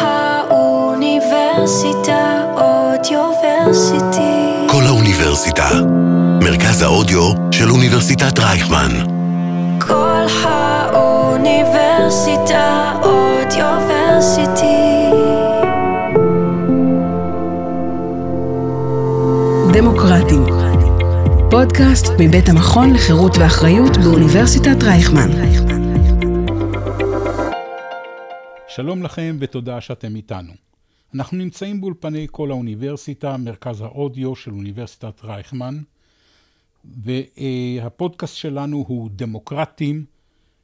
האוניברסיטה אודיוורסיטי. כל האוניברסיטה, מרכז האודיו של אוניברסיטת רייכמן. כל האוניברסיטה אודיוורסיטי. דמוקרטים. פודקאסט מבית המכון לחירות ואחריות באוניברסיטת רייכמן. שלום לכם ותודה שאתם איתנו. אנחנו נמצאים באולפני כל האוניברסיטה, מרכז האודיו של אוניברסיטת רייכמן, והפודקאסט שלנו הוא דמוקרטים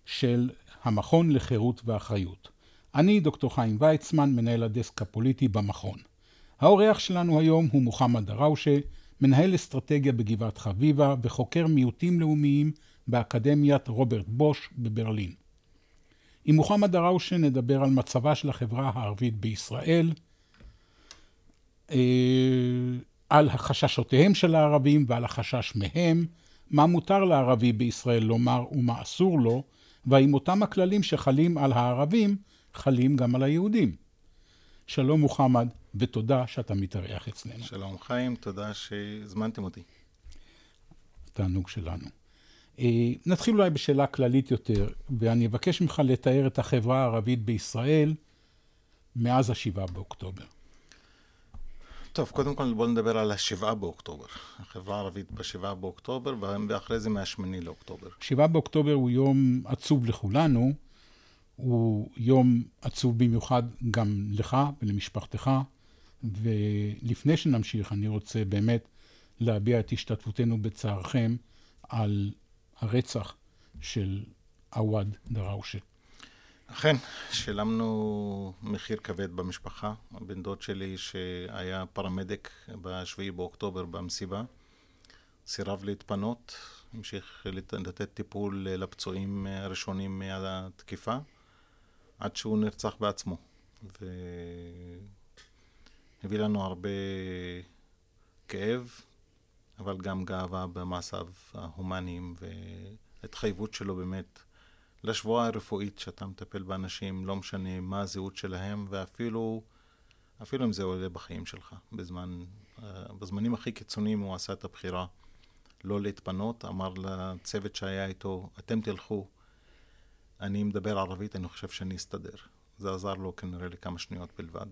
של המכון לחירות ואחריות. אני דוקטור חיים ויצמן, מנהל הדסק הפוליטי במכון. האורח שלנו היום הוא מוחמד דראושה, מנהל אסטרטגיה בגבעת חביבה וחוקר מיעוטים לאומיים באקדמיית רוברט בוש בברלין. עם מוחמד דראושה נדבר על מצבה של החברה הערבית בישראל, אה, על החששותיהם של הערבים ועל החשש מהם, מה מותר לערבי בישראל לומר ומה אסור לו, והאם אותם הכללים שחלים על הערבים חלים גם על היהודים. שלום מוחמד, ותודה שאתה מתארח אצלנו. שלום חיים, תודה שהזמנתם אותי. תענוג שלנו. אה, נתחיל אולי בשאלה כללית יותר, ואני אבקש ממך לתאר את החברה הערבית בישראל מאז השבעה באוקטובר. טוב, קודם כל בואו נדבר על השבעה באוקטובר. החברה הערבית בשבעה באוקטובר, ואחרי זה מהשמיני לאוקטובר. שבעה באוקטובר הוא יום עצוב לכולנו, הוא יום עצוב במיוחד גם לך ולמשפחתך, ולפני שנמשיך, אני רוצה באמת להביע את השתתפותנו בצערכם על הרצח של עווד דראושה. אכן, שילמנו מחיר כבד במשפחה. הבן דוד שלי, שהיה פרמדיק ב-7 באוקטובר במסיבה, סירב להתפנות, המשיך לתת טיפול לפצועים הראשונים מהתקיפה, עד שהוא נרצח בעצמו. והביא לנו הרבה כאב, אבל גם גאווה במעשיו ההומניים וההתחייבות שלו באמת לשבועה הרפואית שאתה מטפל באנשים, לא משנה מה הזהות שלהם, ואפילו אפילו אם זה עולה בחיים שלך. בזמן, בזמנים הכי קיצוניים הוא עשה את הבחירה לא להתפנות, אמר לצוות שהיה איתו, אתם תלכו, אני מדבר ערבית, אני חושב שאני אסתדר. זה עזר לו כנראה לכמה שניות בלבד.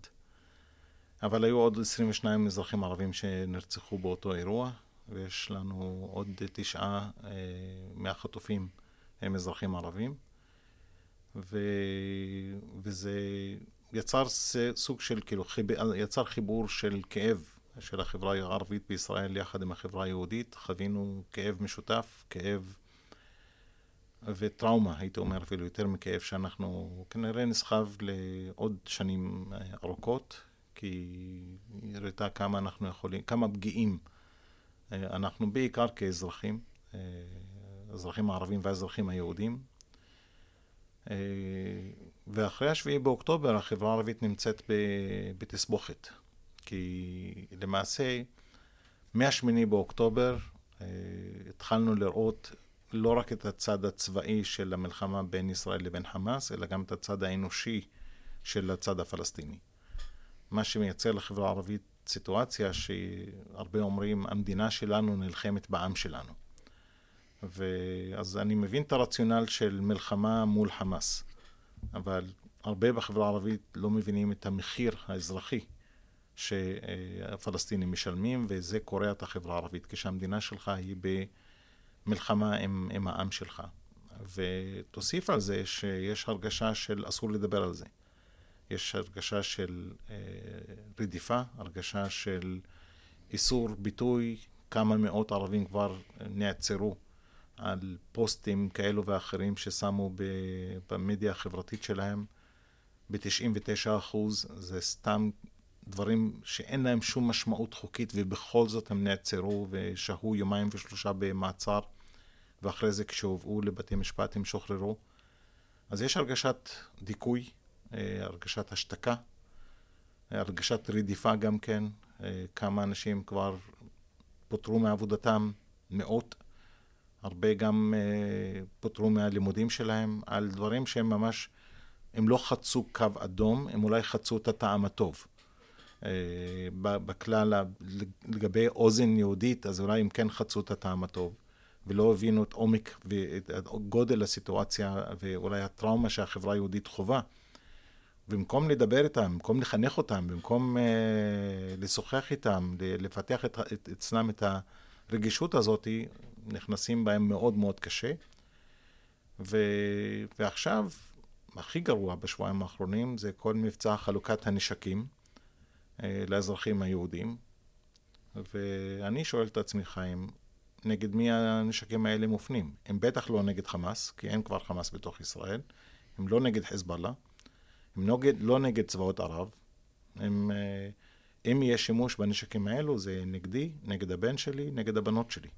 אבל היו עוד 22 אזרחים ערבים שנרצחו באותו אירוע, ויש לנו עוד תשעה אה, מהחטופים הם אזרחים ערבים, ו... וזה יצר סוג של, כאילו, חיב... יצר חיבור של כאב של החברה הערבית בישראל יחד עם החברה היהודית. חווינו כאב משותף, כאב וטראומה, הייתי אומר אפילו יותר מכאב, שאנחנו כנראה נסחב לעוד שנים ארוכות, כי הראתה כמה אנחנו יכולים, כמה פגיעים אנחנו בעיקר כאזרחים, האזרחים הערבים והאזרחים היהודים. ואחרי השביעי באוקטובר החברה הערבית נמצאת בתסבוכת. כי למעשה, מהשמיני באוקטובר התחלנו לראות לא רק את הצד הצבאי של המלחמה בין ישראל לבין חמאס, אלא גם את הצד האנושי של הצד הפלסטיני. מה שמייצר לחברה הערבית סיטואציה שהרבה אומרים, המדינה שלנו נלחמת בעם שלנו. ואז אני מבין את הרציונל של מלחמה מול חמאס, אבל הרבה בחברה הערבית לא מבינים את המחיר האזרחי שהפלסטינים משלמים, וזה קורע את החברה הערבית, כשהמדינה שלך היא במלחמה עם, עם העם שלך. ותוסיף על זה שיש הרגשה של אסור לדבר על זה. יש הרגשה של אה, רדיפה, הרגשה של איסור ביטוי, כמה מאות ערבים כבר נעצרו על פוסטים כאלו ואחרים ששמו במדיה החברתית שלהם. ב-99 אחוז זה סתם דברים שאין להם שום משמעות חוקית ובכל זאת הם נעצרו ושהו יומיים ושלושה במעצר ואחרי זה כשהובאו לבתי משפט הם שוחררו. אז יש הרגשת דיכוי, הרגשת השתקה, הרגשת רדיפה גם כן, אה, כמה אנשים כבר פוטרו מעבודתם, מאות, הרבה גם אה, פוטרו מהלימודים שלהם, על דברים שהם ממש הם לא חצו קו אדום, הם אולי חצו את הטעם הטוב. אה, בכלל, לגבי אוזן יהודית, אז אולי הם כן חצו את הטעם הטוב, ולא הבינו את עומק ואת גודל הסיטואציה, ואולי הטראומה שהחברה היהודית חווה. במקום לדבר איתם, במקום לחנך אותם, במקום uh, לשוחח איתם, לפתח את, את, אצלם את הרגישות הזאת, נכנסים בהם מאוד מאוד קשה. ו, ועכשיו, הכי גרוע בשבועיים האחרונים זה כל מבצע חלוקת הנשקים uh, לאזרחים היהודים. ואני שואל את עצמי, חיים, נגד מי הנשקים האלה מופנים? הם בטח לא נגד חמאס, כי אין כבר חמאס בתוך ישראל. הם לא נגד חזבאללה. הם נוגד, לא נגד צבאות ערב. הם, אה, אם יהיה שימוש בנשקים האלו, זה נגדי, נגד הבן שלי, נגד הבנות שלי.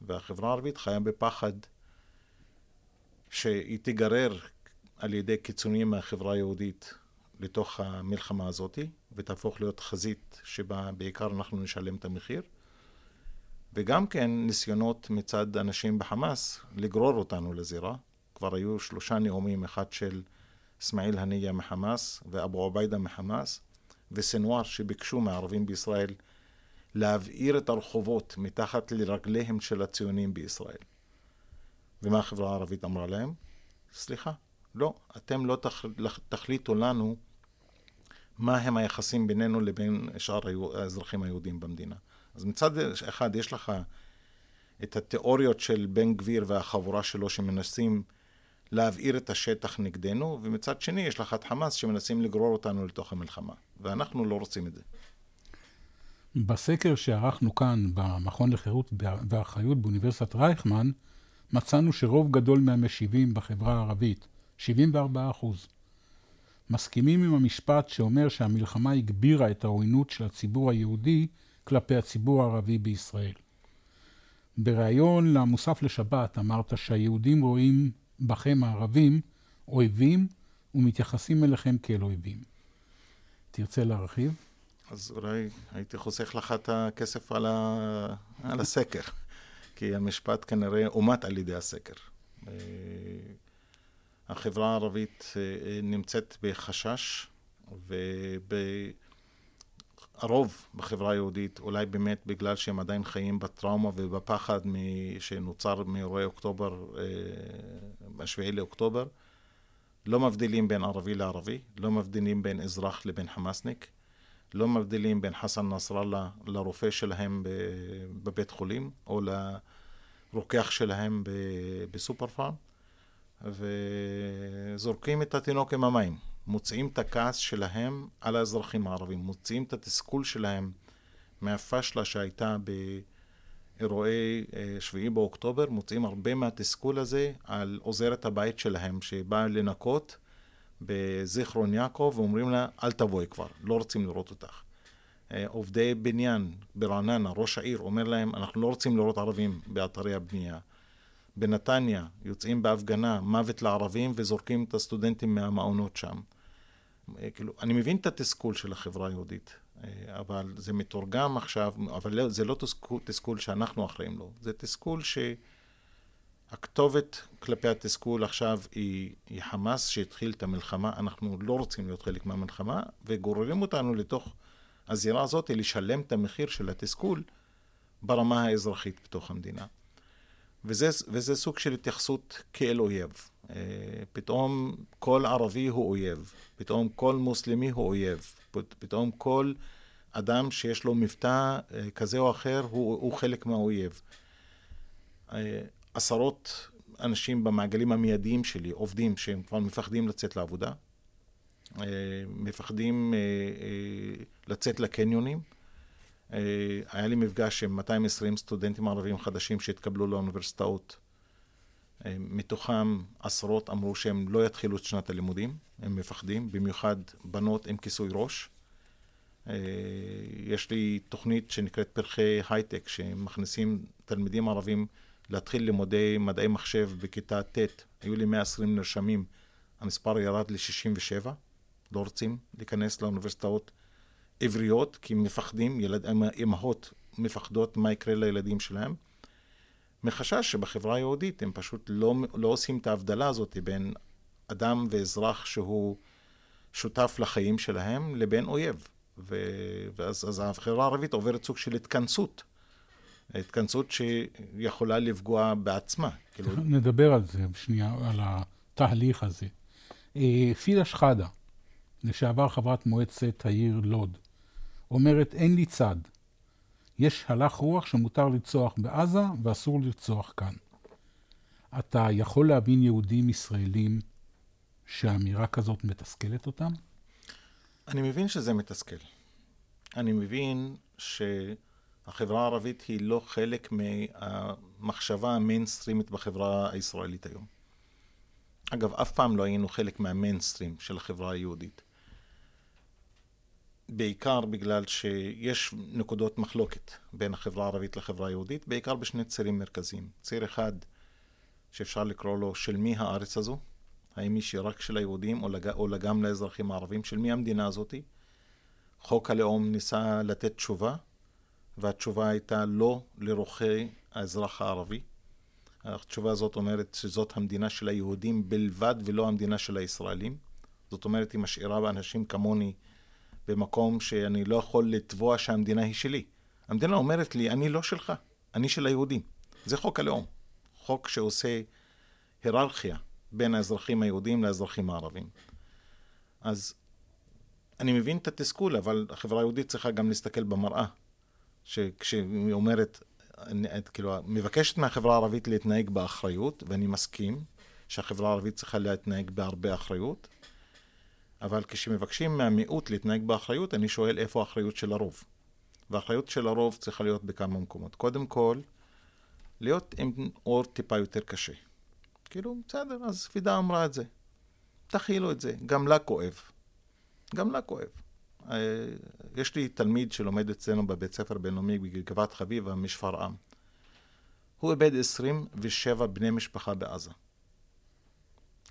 והחברה הערבית חיה בפחד שהיא תיגרר על ידי קיצונים מהחברה היהודית לתוך המלחמה הזאת, ותהפוך להיות חזית שבה בעיקר אנחנו נשלם את המחיר. וגם כן ניסיונות מצד אנשים בחמאס לגרור אותנו לזירה. כבר היו שלושה נאומים, אחד של אסמאעיל הנייה מחמאס ואבו עוביידה מחמאס וסנואר שביקשו מהערבים בישראל להבעיר את הרחובות מתחת לרגליהם של הציונים בישראל. ומה החברה הערבית אמרה להם? סליחה, לא, אתם לא תח... תחליטו לנו מה הם היחסים בינינו לבין שאר האזרחים היהודים במדינה. אז מצד אחד יש לך את התיאוריות של בן גביר והחבורה שלו שמנסים להבעיר את השטח נגדנו, ומצד שני יש לך את חמאס שמנסים לגרור אותנו לתוך המלחמה, ואנחנו לא רוצים את זה. בסקר שערכנו כאן, במכון לחירות ואחריות באוניברסיטת רייכמן, מצאנו שרוב גדול מהמשיבים בחברה הערבית, 74 אחוז, מסכימים עם המשפט שאומר שהמלחמה הגבירה את העוינות של הציבור היהודי כלפי הציבור הערבי בישראל. בריאיון למוסף לשבת אמרת שהיהודים רואים בכם הערבים אויבים ומתייחסים אליכם כאל אויבים. תרצה להרחיב? אז אולי הייתי חוסך לך את הכסף על, ה... על הסקר, כי המשפט כנראה אומת על ידי הסקר. אה, החברה הערבית אה, נמצאת בחשש, וב... הרוב בחברה היהודית, אולי באמת בגלל שהם עדיין חיים בטראומה ובפחד שנוצר מאירועי אוקטובר, ב-7 אה, לאוקטובר, לא מבדילים בין ערבי לערבי, לא מבדילים בין אזרח לבין חמאסניק, לא מבדילים בין חסן נסראללה לרופא שלהם בבית חולים, או לרוקח שלהם בסופר פארם, וזורקים את התינוק עם המים. מוציאים את הכעס שלהם על האזרחים הערבים, מוציאים את התסכול שלהם מהפשלה שהייתה באירועי אה, שביעי באוקטובר, מוציאים הרבה מהתסכול הזה על עוזרת הבית שלהם שבאה לנקות בזיכרון יעקב ואומרים לה אל תבואי כבר, לא רוצים לראות אותך. אה, עובדי בניין ברעננה, ראש העיר אומר להם אנחנו לא רוצים לראות ערבים באתרי הבנייה. בנתניה יוצאים בהפגנה מוות לערבים וזורקים את הסטודנטים מהמעונות שם. אה, כאילו, אני מבין את התסכול של החברה היהודית, אה, אבל זה מתורגם עכשיו, אבל לא, זה לא תסכול, תסכול שאנחנו אחראים לו, זה תסכול שהכתובת כלפי התסכול עכשיו היא, היא חמאס שהתחיל את המלחמה, אנחנו לא רוצים להיות חלק מהמלחמה, וגוררים אותנו לתוך הזירה הזאת לשלם את המחיר של התסכול ברמה האזרחית בתוך המדינה. וזה, וזה סוג של התייחסות כאל אויב. אה, פתאום כל ערבי הוא אויב, פתאום כל מוסלמי הוא אויב, פתאום כל אדם שיש לו מבטא אה, כזה או אחר הוא, הוא חלק מהאויב. אה, עשרות אנשים במעגלים המיידיים שלי, עובדים שהם כבר מפחדים לצאת לעבודה, מפחדים לצאת לקניונים. היה לי מפגש עם 220 סטודנטים ערבים חדשים שהתקבלו לאוניברסיטאות. מתוכם עשרות אמרו שהם לא יתחילו את שנת הלימודים, הם מפחדים, במיוחד בנות עם כיסוי ראש. אה, יש לי תוכנית שנקראת פרחי הייטק, שמכניסים תלמידים ערבים להתחיל לימודי מדעי מחשב בכיתה ט', היו לי 120 נרשמים, המספר ירד ל-67, לא רוצים להיכנס לאוניברסיטאות עבריות, כי מפחדים, ילד, אמהות מפחדות מה יקרה לילדים שלהם. מחשש שבחברה היהודית הם פשוט לא, לא עושים את ההבדלה הזאת בין אדם ואזרח שהוא שותף לחיים שלהם לבין אויב. ו... ואז אז החברה הערבית עוברת סוג של התכנסות. התכנסות שיכולה לפגוע בעצמה. כאילו... נדבר על זה שנייה, על התהליך הזה. אה, פידה שחאדה, לשעבר חברת מועצת העיר לוד, אומרת, אין לי צד. יש הלך רוח שמותר לרצוח בעזה ואסור לרצוח כאן. אתה יכול להבין יהודים ישראלים שאמירה כזאת מתסכלת אותם? אני מבין שזה מתסכל. אני מבין שהחברה הערבית היא לא חלק מהמחשבה המיינסטרימית בחברה הישראלית היום. אגב, אף פעם לא היינו חלק מהמיינסטרים של החברה היהודית. בעיקר בגלל שיש נקודות מחלוקת בין החברה הערבית לחברה היהודית, בעיקר בשני צירים מרכזיים. ציר אחד, שאפשר לקרוא לו של מי הארץ הזו, האם היא רק של היהודים או, לג... או גם לאזרחים הערבים, של מי המדינה הזאתי. חוק הלאום ניסה לתת תשובה, והתשובה הייתה לא לרוחי האזרח הערבי. התשובה הזאת אומרת שזאת המדינה של היהודים בלבד ולא המדינה של הישראלים. זאת אומרת, היא משאירה באנשים כמוני במקום שאני לא יכול לתבוע שהמדינה היא שלי. המדינה אומרת לי, אני לא שלך, אני של היהודים. זה חוק הלאום. חוק שעושה היררכיה בין האזרחים היהודים לאזרחים הערבים. אז אני מבין את התסכול, אבל החברה היהודית צריכה גם להסתכל במראה. שכשהיא אומרת, כאילו, מבקשת מהחברה הערבית להתנהג באחריות, ואני מסכים שהחברה הערבית צריכה להתנהג בהרבה אחריות, אבל כשמבקשים מהמיעוט להתנהג באחריות, אני שואל איפה האחריות של הרוב. והאחריות של הרוב צריכה להיות בכמה מקומות. קודם כל, להיות עם אור טיפה יותר קשה. כאילו, בסדר, אז פידה אמרה את זה. תכילו את זה, גם לה כואב. גם לה כואב. אה, יש לי תלמיד שלומד אצלנו בבית ספר בינלאומי בגבעת חביבה משפרעם. הוא איבד 27 בני משפחה בעזה.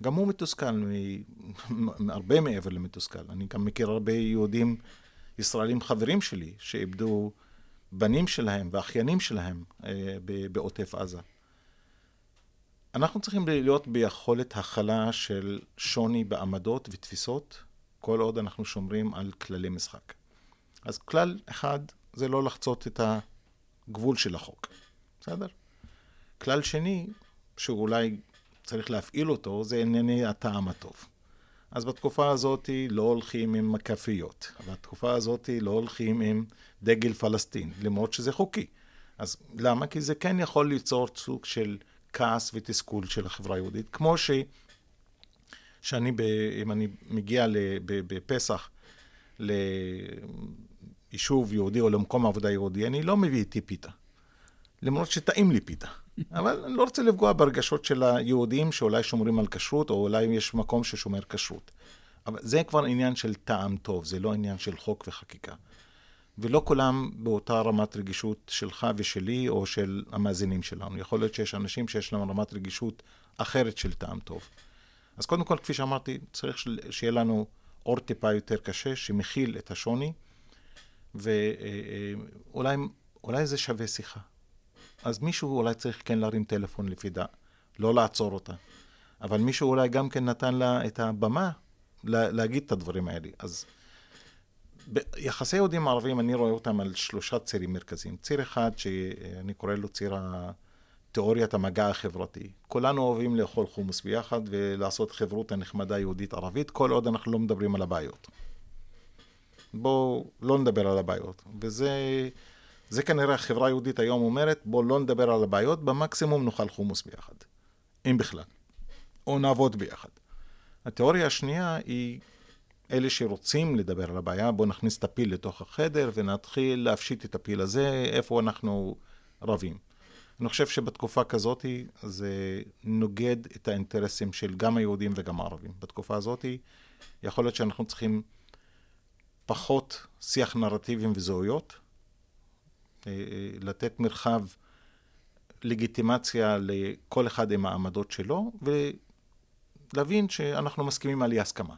גם הוא מתוסכל, הרבה מעבר למתוסכל. אני גם מכיר הרבה יהודים ישראלים חברים שלי שאיבדו בנים שלהם ואחיינים שלהם אה, בעוטף עזה. אנחנו צריכים להיות ביכולת הכלה של שוני בעמדות ותפיסות, כל עוד אנחנו שומרים על כללי משחק. אז כלל אחד זה לא לחצות את הגבול של החוק, בסדר? כלל שני, שאולי צריך להפעיל אותו, זה ענייני הטעם הטוב. אז בתקופה הזאת לא הולכים עם מקפיות, בתקופה הזאת לא הולכים עם דגל פלסטין, למרות שזה חוקי. אז למה? כי זה כן יכול ליצור סוג של כעס ותסכול של החברה היהודית. כמו ש... שאני, ב... אם אני מגיע בפסח ליישוב יהודי או למקום עבודה יהודי, אני לא מביא איתי פיתה. למרות שטעים לי פיתה. אבל אני לא רוצה לפגוע ברגשות של היהודים שאולי שומרים על כשרות, או אולי יש מקום ששומר כשרות. אבל זה כבר עניין של טעם טוב, זה לא עניין של חוק וחקיקה. ולא כולם באותה רמת רגישות שלך ושלי, או של המאזינים שלנו. יכול להיות שיש אנשים שיש להם רמת רגישות אחרת של טעם טוב. אז קודם כל, כפי שאמרתי, צריך שיהיה לנו אור טיפה יותר קשה, שמכיל את השוני, ואולי זה שווה שיחה. אז מישהו אולי צריך כן להרים טלפון לפידה, לא לעצור אותה. אבל מישהו אולי גם כן נתן לה את הבמה לה, להגיד את הדברים האלה. אז יחסי יהודים ערבים, אני רואה אותם על שלושה צירים מרכזיים. ציר אחד, שאני קורא לו ציר תיאוריית המגע החברתי. כולנו אוהבים לאכול חומוס ביחד ולעשות חברותא נחמדה יהודית-ערבית, כל עוד אנחנו לא מדברים על הבעיות. בואו לא נדבר על הבעיות. וזה... זה כנראה החברה היהודית היום אומרת, בואו לא נדבר על הבעיות, במקסימום נאכל חומוס ביחד. אם בכלל. או נעבוד ביחד. התיאוריה השנייה היא אלה שרוצים לדבר על הבעיה, בואו נכניס את הפיל לתוך החדר ונתחיל להפשיט את הפיל הזה, איפה אנחנו רבים. אני חושב שבתקופה כזאת זה נוגד את האינטרסים של גם היהודים וגם הערבים. בתקופה הזאת יכול להיות שאנחנו צריכים פחות שיח נרטיבים וזהויות, לתת מרחב לגיטימציה לכל אחד עם העמדות שלו, ולהבין שאנחנו מסכימים על אי הסכמה.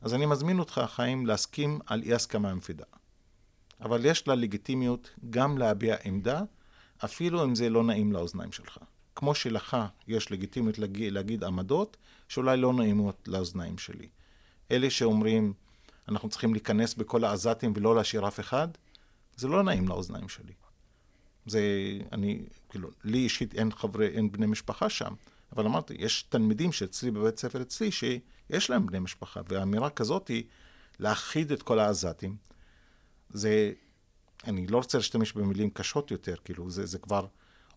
אז אני מזמין אותך, חיים, להסכים על אי הסכמה עם פידה. אבל יש לה לגיטימיות גם להביע עמדה, אפילו אם זה לא נעים לאוזניים שלך. כמו שלך יש לגיטימיות להגיד, להגיד עמדות שאולי לא נעימות לאוזניים שלי. אלה שאומרים, אנחנו צריכים להיכנס בכל העזתים ולא להשאיר אף אחד, זה לא נעים לאוזניים שלי. זה, אני, כאילו, לי אישית אין חברי, אין בני משפחה שם, אבל אמרתי, יש תלמידים שאצלי בבית ספר אצלי שיש להם בני משפחה, ואמירה כזאת היא להכחיד את כל העזתים. זה, אני לא רוצה להשתמש במילים קשות יותר, כאילו, זה, זה כבר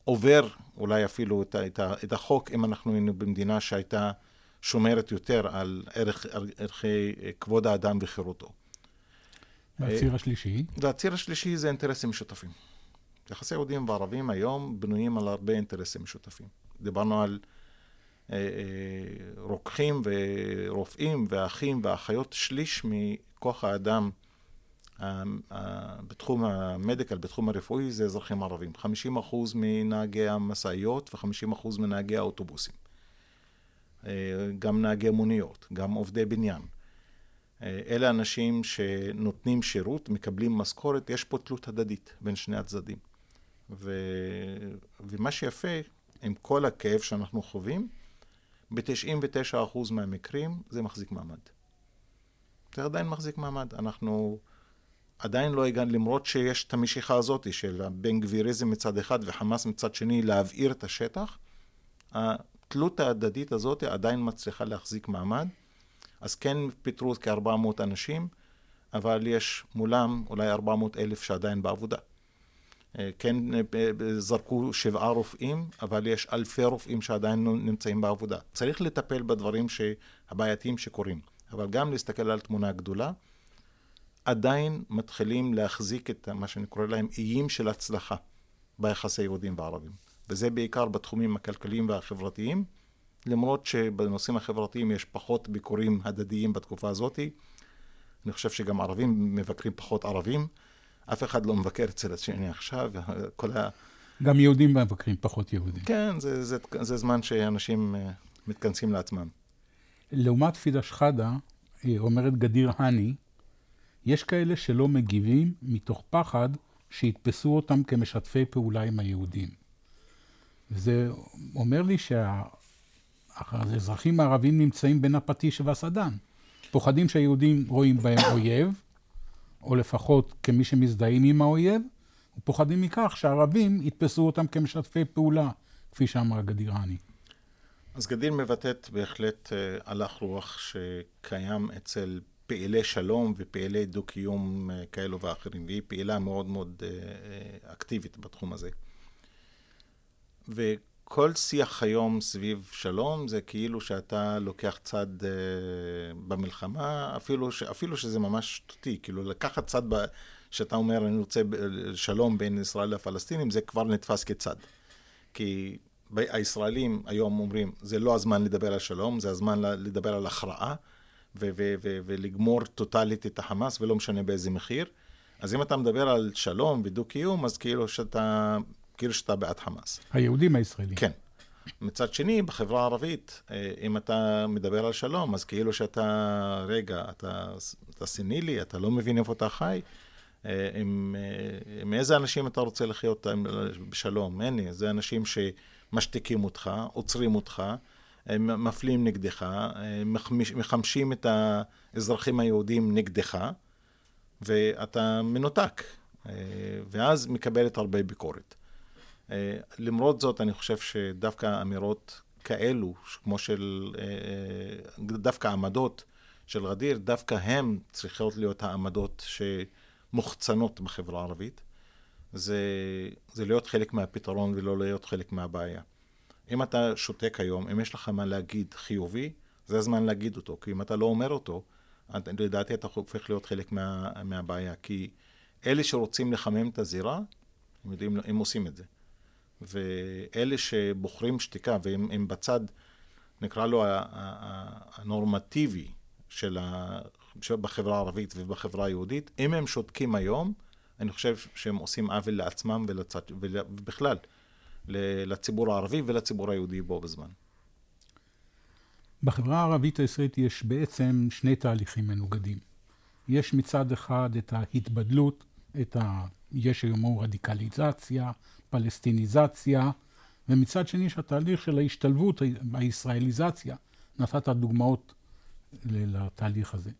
עובר אולי אפילו את, את, את החוק, אם אנחנו היינו במדינה שהייתה שומרת יותר על ערך, ערכי כבוד האדם וחירותו. והציר השלישי? והציר השלישי זה אינטרסים משותפים. יחסי יהודים וערבים היום בנויים על הרבה אינטרסים משותפים. דיברנו על אה, אה, רוקחים ורופאים ואחים ואחיות, שליש מכוח האדם אה, בתחום המדיקל, בתחום הרפואי, זה אזרחים ערבים. 50% מנהגי המשאיות ו-50% מנהגי האוטובוסים. גם נהגי מוניות, גם עובדי בניין. אה, אלה אנשים שנותנים שירות, מקבלים משכורת, יש פה תלות הדדית בין שני הצדדים. ו... ומה שיפה, עם כל הכאב שאנחנו חווים, ב-99% מהמקרים זה מחזיק מעמד. זה עדיין מחזיק מעמד. אנחנו עדיין לא הגענו, למרות שיש את המשיכה הזאת של הבן גביריזם מצד אחד וחמאס מצד שני, להבעיר את השטח, התלות ההדדית הזאת עדיין מצליחה להחזיק מעמד. אז כן פיטרו כ-400 אנשים, אבל יש מולם אולי 400 אלף שעדיין בעבודה. אה, כן אה, זרקו שבעה רופאים, אבל יש אלפי רופאים שעדיין נמצאים בעבודה. צריך לטפל בדברים הבעייתיים שקורים, אבל גם להסתכל על תמונה גדולה. עדיין מתחילים להחזיק את מה שאני קורא להם איים של הצלחה ביחסי יהודים וערבים. וזה בעיקר בתחומים הכלכליים והחברתיים, למרות שבנושאים החברתיים יש פחות ביקורים הדדיים בתקופה הזאת. אני חושב שגם ערבים מבקרים פחות ערבים. אף אחד לא מבקר אצל השני עכשיו, כל ה... גם יהודים מבקרים פחות יהודים. כן, זה, זה, זה זמן שאנשים uh, מתכנסים לעצמם. לעומת פידה שחאדה, אומרת גדיר הני, יש כאלה שלא מגיבים מתוך פחד שיתפסו אותם כמשתפי פעולה עם היהודים. וזה אומר לי שהאזרחים הערבים נמצאים בין הפטיש והסדן. פוחדים שהיהודים רואים בהם אויב, או לפחות כמי שמזדהים עם האויב, ופוחדים מכך שהערבים יתפסו אותם כמשתפי פעולה, כפי שאמרה גדיר הני. אז גדיר מבטאת בהחלט uh, הלך רוח שקיים אצל פעילי שלום ופעילי דו-קיום uh, כאלו ואחרים, והיא פעילה מאוד מאוד uh, אקטיבית בתחום הזה. וכל שיח היום סביב שלום זה כאילו שאתה לוקח צד uh, במלחמה, אפילו, ש, אפילו שזה ממש שטותי, כאילו לקחת צד ב, שאתה אומר אני רוצה שלום בין ישראל לפלסטינים, זה כבר נתפס כצד. כי הישראלים היום אומרים, זה לא הזמן לדבר על שלום, זה הזמן לדבר על הכרעה, ו- ו- ו- ולגמור טוטאלית את החמאס, ולא משנה באיזה מחיר. אז אם אתה מדבר על שלום ודו-קיום, אז כאילו שאתה שאתה בעד חמאס. היהודים הישראלים. כן. מצד שני, בחברה הערבית, אה, אם אתה מדבר על שלום, אז כאילו שאתה, רגע, אתה, אתה סנילי, אתה לא מבין איפה אתה חי, אה, עם, אה, עם איזה אנשים אתה רוצה לחיות בשלום? אין לי, זה אנשים שמשתיקים אותך, עוצרים אותך, מפלים נגדך, מחמשים את האזרחים היהודים נגדך, ואתה מנותק, ואז מקבלת הרבה ביקורת. אה, למרות זאת, אני חושב שדווקא אמירות כאלו, כמו של, אה, אה, דווקא עמדות של רדיר, דווקא הן צריכות להיות העמדות שמוחצנות בחברה הערבית. זה, זה להיות חלק מהפתרון ולא להיות חלק מהבעיה. אם אתה שותק היום, אם יש לך מה להגיד חיובי, זה הזמן להגיד אותו. כי אם אתה לא אומר אותו, לדעתי אתה הופך להיות חלק מה, מהבעיה. כי אלה שרוצים לחמם את הזירה, הם יודעים, הם עושים את זה. ואלה שבוחרים שתיקה, והם בצד, נקרא לו הנורמטיבי של ה... בחברה הערבית ובחברה היהודית, אם הם שותקים היום, אני חושב שהם עושים עוול לעצמם ולצד, ובכלל, לציבור הערבי ולציבור היהודי בו בזמן. בחברה הערבית הישראלית יש בעצם שני תהליכים מנוגדים. יש מצד אחד את ההתבדלות, את ה... יש היום רדיקליזציה, פלסטיניזציה ומצד שני יש התהליך של ההשתלבות, הישראליזציה. נתת דוגמאות לתהליך הזה.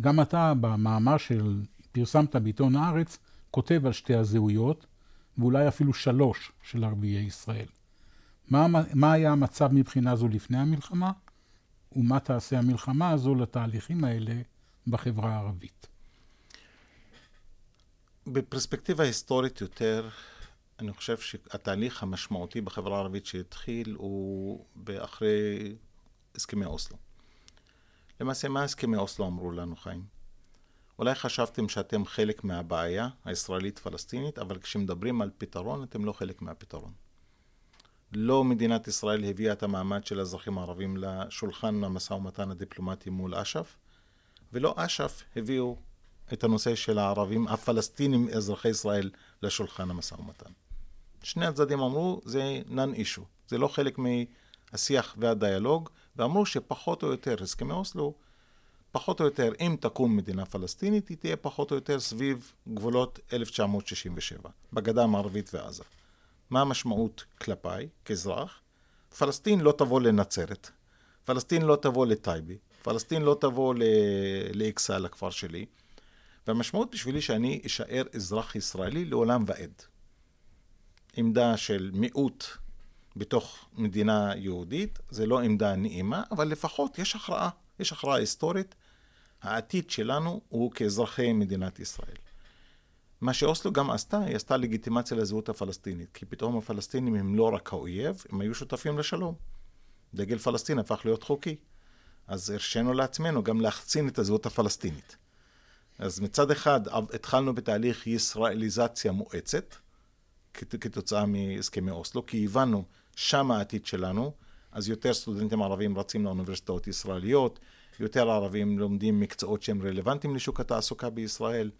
גם אתה, במאמר שפרסמת בעיתון הארץ, כותב על שתי הזהויות, ואולי אפילו שלוש של ערביי ישראל. מה, מה היה המצב מבחינה זו לפני המלחמה, ומה תעשה המלחמה הזו לתהליכים האלה בחברה הערבית? בפרספקטיבה היסטורית יותר, אני חושב שהתהליך המשמעותי בחברה הערבית שהתחיל הוא אחרי הסכמי אוסלו. למעשה, מה הסכמי אוסלו אמרו לנו, חיים? אולי חשבתם שאתם חלק מהבעיה הישראלית-פלסטינית, אבל כשמדברים על פתרון, אתם לא חלק מהפתרון. לא מדינת ישראל הביאה את המעמד של האזרחים הערבים לשולחן המשא ומתן הדיפלומטי מול אש"ף, ולא אש"ף הביאו את הנושא של הערבים הפלסטינים אזרחי ישראל לשולחן המשא ומתן. שני הצדדים אמרו זה נון אישו, זה לא חלק מהשיח והדיאלוג, ואמרו שפחות או יותר הסכמי אוסלו, פחות או יותר אם תקום מדינה פלסטינית, היא תהיה פחות או יותר סביב גבולות 1967, בגדה המערבית ועזה. מה המשמעות כלפיי כאזרח? פלסטין לא תבוא לנצרת, פלסטין לא תבוא לטייבה, פלסטין לא תבוא לאכסאל, לכפר שלי, והמשמעות בשבילי שאני אשאר אזרח ישראלי לעולם ועד. עמדה של מיעוט בתוך מדינה יהודית, זה לא עמדה נעימה, אבל לפחות יש הכרעה, יש הכרעה היסטורית. העתיד שלנו הוא כאזרחי מדינת ישראל. מה שאוסלו גם עשתה, היא עשתה לגיטימציה לזהות הפלסטינית, כי פתאום הפלסטינים הם לא רק האויב, הם היו שותפים לשלום. דגל פלסטין הפך להיות חוקי. אז הרשינו לעצמנו גם להחצין את הזהות הפלסטינית. אז מצד אחד התחלנו בתהליך ישראליזציה מואצת, כתוצאה מהסכמי אוסלו, כי הבנו שם העתיד שלנו, אז יותר סטודנטים ערבים רצים לאוניברסיטאות ישראליות, יותר ערבים לומדים מקצועות שהם רלוונטיים לשוק התעסוקה בישראל,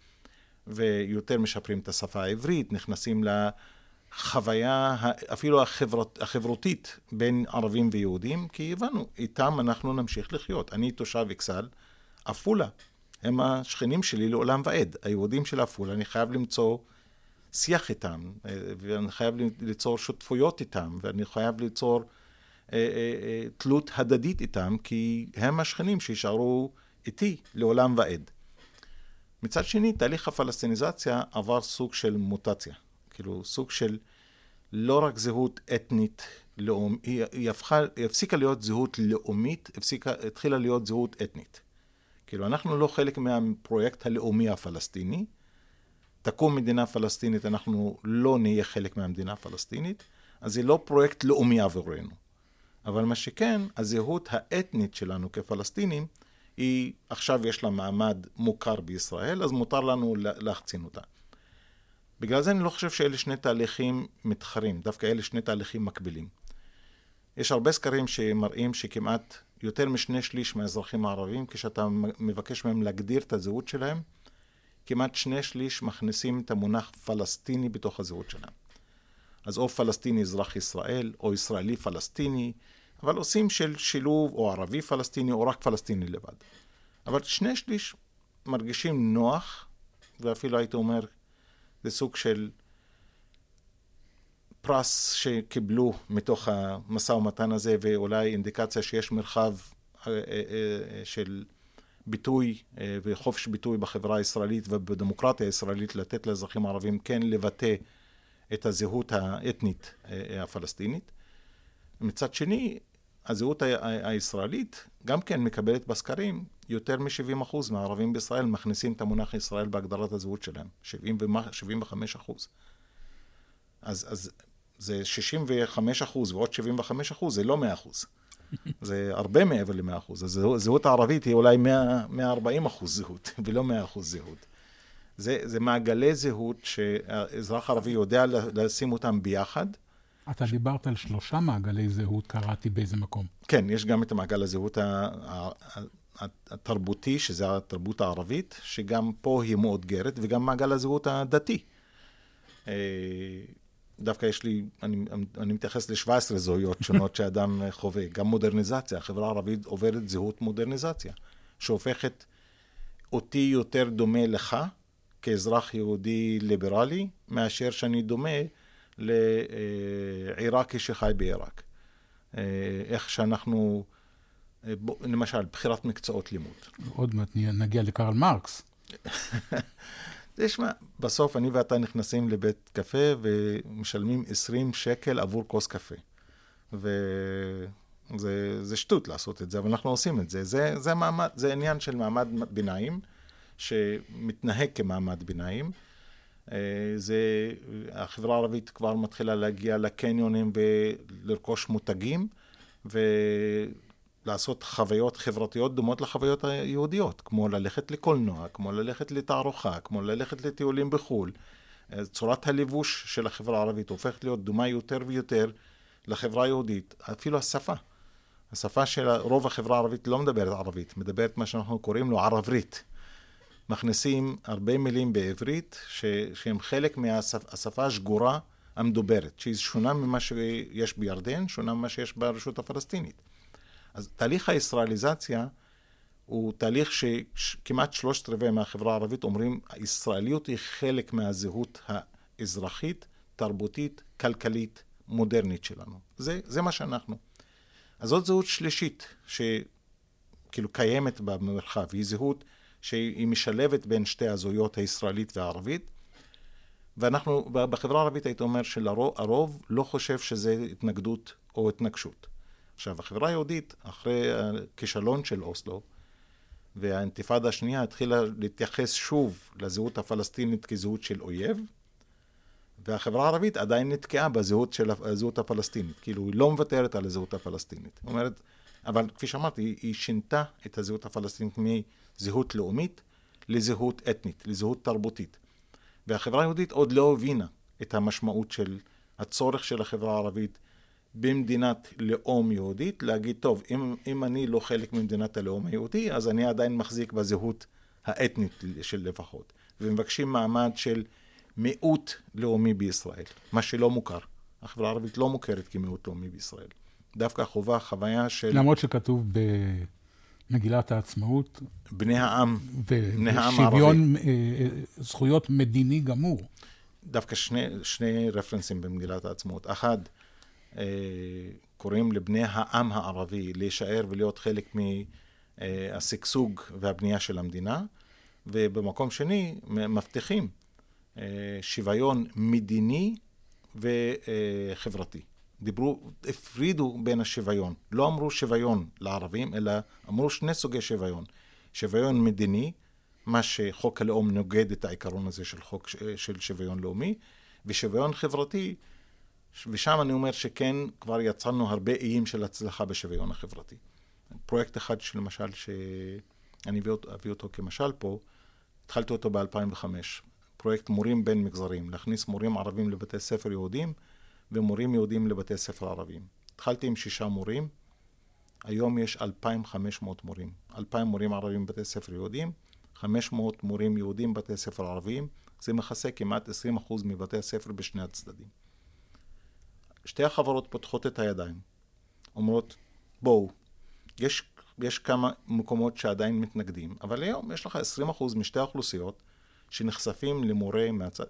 ויותר משפרים את השפה העברית, נכנסים לחוויה אפילו החברות, החברותית בין ערבים ויהודים, כי הבנו, איתם אנחנו נמשיך לחיות. אני תושב אכסל, עפולה, הם השכנים שלי לעולם ועד. היהודים של עפולה, אני חייב למצוא שיח איתם, ואני חייב ליצור שותפויות איתם, ואני חייב ליצור אה, אה, אה, תלות הדדית איתם, כי הם השכנים שישארו איתי לעולם ועד. מצד שני, תהליך הפלסטיניזציה עבר סוג של מוטציה. כאילו, סוג של לא רק זהות אתנית, לאום, היא, היא, הפכה, היא הפסיקה להיות זהות לאומית, הפסיקה, התחילה להיות זהות אתנית. כאילו, אנחנו לא חלק מהפרויקט הלאומי הפלסטיני. תקום מדינה פלסטינית, אנחנו לא נהיה חלק מהמדינה הפלסטינית, אז זה לא פרויקט לאומי עבורנו. אבל מה שכן, הזהות האתנית שלנו כפלסטינים, היא עכשיו יש לה מעמד מוכר בישראל, אז מותר לנו להחצין אותה. בגלל זה אני לא חושב שאלה שני תהליכים מתחרים, דווקא אלה שני תהליכים מקבילים. יש הרבה סקרים שמראים שכמעט יותר משני שליש מהאזרחים הערבים, כשאתה מבקש מהם להגדיר את הזהות שלהם, כמעט שני שליש מכניסים את המונח פלסטיני בתוך הזהות שלהם. אז או פלסטיני אזרח ישראל, או ישראלי פלסטיני, אבל עושים של שילוב או ערבי פלסטיני או רק פלסטיני לבד. אבל שני שליש מרגישים נוח, ואפילו הייתי אומר, זה סוג של פרס שקיבלו מתוך המשא ומתן הזה, ואולי אינדיקציה שיש מרחב אה, אה, אה, של ביטוי וחופש ביטוי בחברה הישראלית ובדמוקרטיה הישראלית, לתת לאזרחים הערבים כן לבטא את הזהות האתנית הפלסטינית. מצד שני, הזהות הישראלית גם כן מקבלת בסקרים יותר מ-70% מהערבים בישראל מכניסים את המונח ישראל בהגדרת הזהות שלהם, 70 ו-75%. אז, אז זה 65% ועוד 75% זה לא 100%. זה הרבה מעבר ל-100%. אז הזהות הערבית היא אולי 100, 140% זהות, ולא 100% זהות. זה, זה מעגלי זהות שהאזרח הערבי יודע לשים אותם ביחד. אתה ש... דיברת על שלושה מעגלי זהות, קראתי באיזה מקום. כן, יש גם את המעגל הזהות התרבותי, שזה התרבות הערבית, שגם פה היא מאותגרת, וגם מעגל הזהות הדתי. דווקא יש לי, אני, אני מתייחס ל-17 זהויות שונות שאדם חווה. גם מודרניזציה, החברה הערבית עוברת זהות מודרניזציה, שהופכת אותי יותר דומה לך, כאזרח יהודי ליברלי, מאשר שאני דומה לעיראקי שחי בעיראק. אה, איך שאנחנו, אה, למשל, בחירת מקצועות לימוד. עוד מעט נגיע לקרל מרקס. תשמע, בסוף אני ואתה נכנסים לבית קפה ומשלמים 20 שקל עבור כוס קפה. וזה שטות לעשות את זה, אבל אנחנו עושים את זה. זה, זה, מעמד, זה עניין של מעמד ביניים, שמתנהג כמעמד ביניים. אה, זה, החברה הערבית כבר מתחילה להגיע לקניונים ולרכוש מותגים, ולעשות חוויות חברתיות דומות לחוויות היהודיות, כמו ללכת לקולנוע, כמו ללכת לתערוכה, כמו ללכת לטיולים בחו"ל. צורת הלבוש של החברה הערבית הופכת להיות דומה יותר ויותר לחברה היהודית, אפילו השפה. השפה של רוב החברה הערבית לא מדברת ערבית, מדברת מה שאנחנו קוראים לו ערברית. מכניסים הרבה מילים בעברית ש, שהם חלק מהשפה השגורה המדוברת, שהיא שונה ממה שיש בירדן, שונה ממה שיש ברשות הפלסטינית. אז תהליך הישראליזציה הוא תהליך שכמעט שלושת רבעי מהחברה הערבית אומרים, הישראליות היא חלק מהזהות האזרחית, תרבותית, כלכלית, מודרנית שלנו. זה, זה מה שאנחנו. אז זאת זהות שלישית, שכאילו קיימת במרחב, היא זהות שהיא משלבת בין שתי הזהויות הישראלית והערבית. ואנחנו, בחברה הערבית הייתי אומר שלרוב לא חושב שזה התנגדות או התנגשות. עכשיו, החברה היהודית, אחרי הכישלון של אוסלו, והאינתיפאדה השנייה התחילה להתייחס שוב לזהות הפלסטינית כזהות של אויב, והחברה הערבית עדיין נתקעה בזהות של הזהות הפלסטינית. כאילו, היא לא מוותרת על הזהות הפלסטינית. זאת אומרת, אבל כפי שאמרתי, היא, היא שינתה את הזהות הפלסטינית מזהות לאומית לזהות אתנית, לזהות תרבותית. והחברה היהודית עוד לא הבינה את המשמעות של הצורך של החברה הערבית במדינת לאום יהודית, להגיד, טוב, אם, אם אני לא חלק ממדינת הלאום היהודי, אז אני עדיין מחזיק בזהות האתנית של לפחות. ומבקשים מעמד של מיעוט לאומי בישראל, מה שלא מוכר. החברה הערבית לא מוכרת כמיעוט לאומי בישראל. דווקא חובה חוויה של... למרות שכתוב במגילת העצמאות. בני העם, בני העם הערבי. ושוויון אה, אה, זכויות מדיני גמור. דווקא שני, שני רפרנסים במגילת העצמאות. אחד, קוראים לבני העם הערבי להישאר ולהיות חלק מהשגשוג והבנייה של המדינה, ובמקום שני, מבטיחים שוויון מדיני וחברתי. דיברו, הפרידו בין השוויון. לא אמרו שוויון לערבים, אלא אמרו שני סוגי שוויון. שוויון מדיני, מה שחוק הלאום נוגד את העיקרון הזה של חוק של שוויון לאומי, ושוויון חברתי, ושם אני אומר שכן, כבר יצרנו הרבה איים של הצלחה בשוויון החברתי. פרויקט אחד שלמשל, שאני אביא אותו, אביא אותו כמשל פה, התחלתי אותו ב-2005. פרויקט מורים בין מגזרים, להכניס מורים ערבים לבתי ספר יהודים ומורים יהודים לבתי ספר ערבים. התחלתי עם שישה מורים, היום יש 2,500 מורים. 2,000 מורים ערבים בבתי ספר יהודים, 500 מורים יהודים בבתי ספר ערביים, זה מכסה כמעט 20% מבתי הספר בשני הצדדים. שתי החברות פותחות את הידיים, אומרות, בואו, יש, יש כמה מקומות שעדיין מתנגדים, אבל היום יש לך 20% משתי האוכלוסיות שנחשפים למורה מהצד,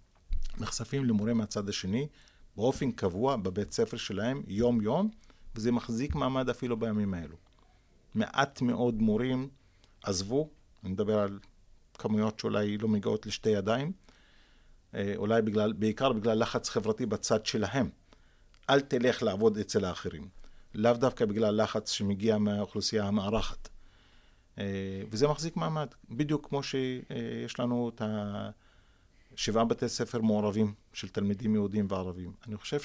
נחשפים למורה מהצד השני באופן קבוע בבית ספר שלהם, יום-יום, וזה מחזיק מעמד אפילו בימים האלו. מעט מאוד מורים עזבו, אני מדבר על כמויות שאולי לא מגיעות לשתי ידיים, אה, אולי בגלל, בעיקר בגלל לחץ חברתי בצד שלהם. אל תלך לעבוד אצל האחרים. לאו דווקא בגלל לחץ שמגיע מהאוכלוסייה המארחת. אה, וזה מחזיק מעמד, בדיוק כמו שיש לנו את השבעה בתי ספר מעורבים של תלמידים יהודים וערבים. אני חושב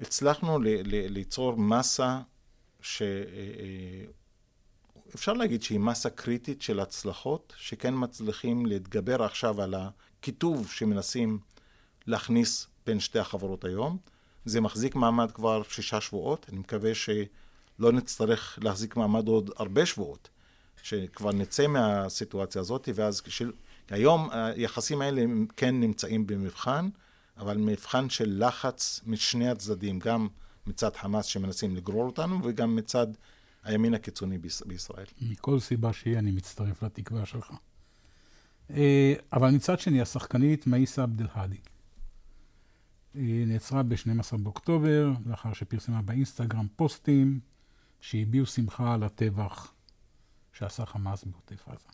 שהצלחנו ליצור מסה שאפשר אה, אה, להגיד שהיא מסה קריטית של הצלחות, שכן מצליחים להתגבר עכשיו על הקיטוב שמנסים להכניס בין שתי החברות היום. זה מחזיק מעמד כבר שישה שבועות, אני מקווה ש... לא נצטרך להחזיק מעמד עוד הרבה שבועות, שכבר נצא מהסיטואציה הזאת, ואז כשל... היום היחסים האלה כן נמצאים במבחן, אבל מבחן של לחץ משני הצדדים, גם מצד חמאס שמנסים לגרור אותנו, וגם מצד הימין הקיצוני בישראל. מכל סיבה שהיא, אני מצטרף לתקווה שלך. אה, אבל מצד שני, השחקנית מאיסה עבד אל-האדי. נעצרה ב-12 באוקטובר, לאחר שפרסמה באינסטגרם פוסטים שהביעו שמחה על הטבח שעשה חמאס בעוטף עזה.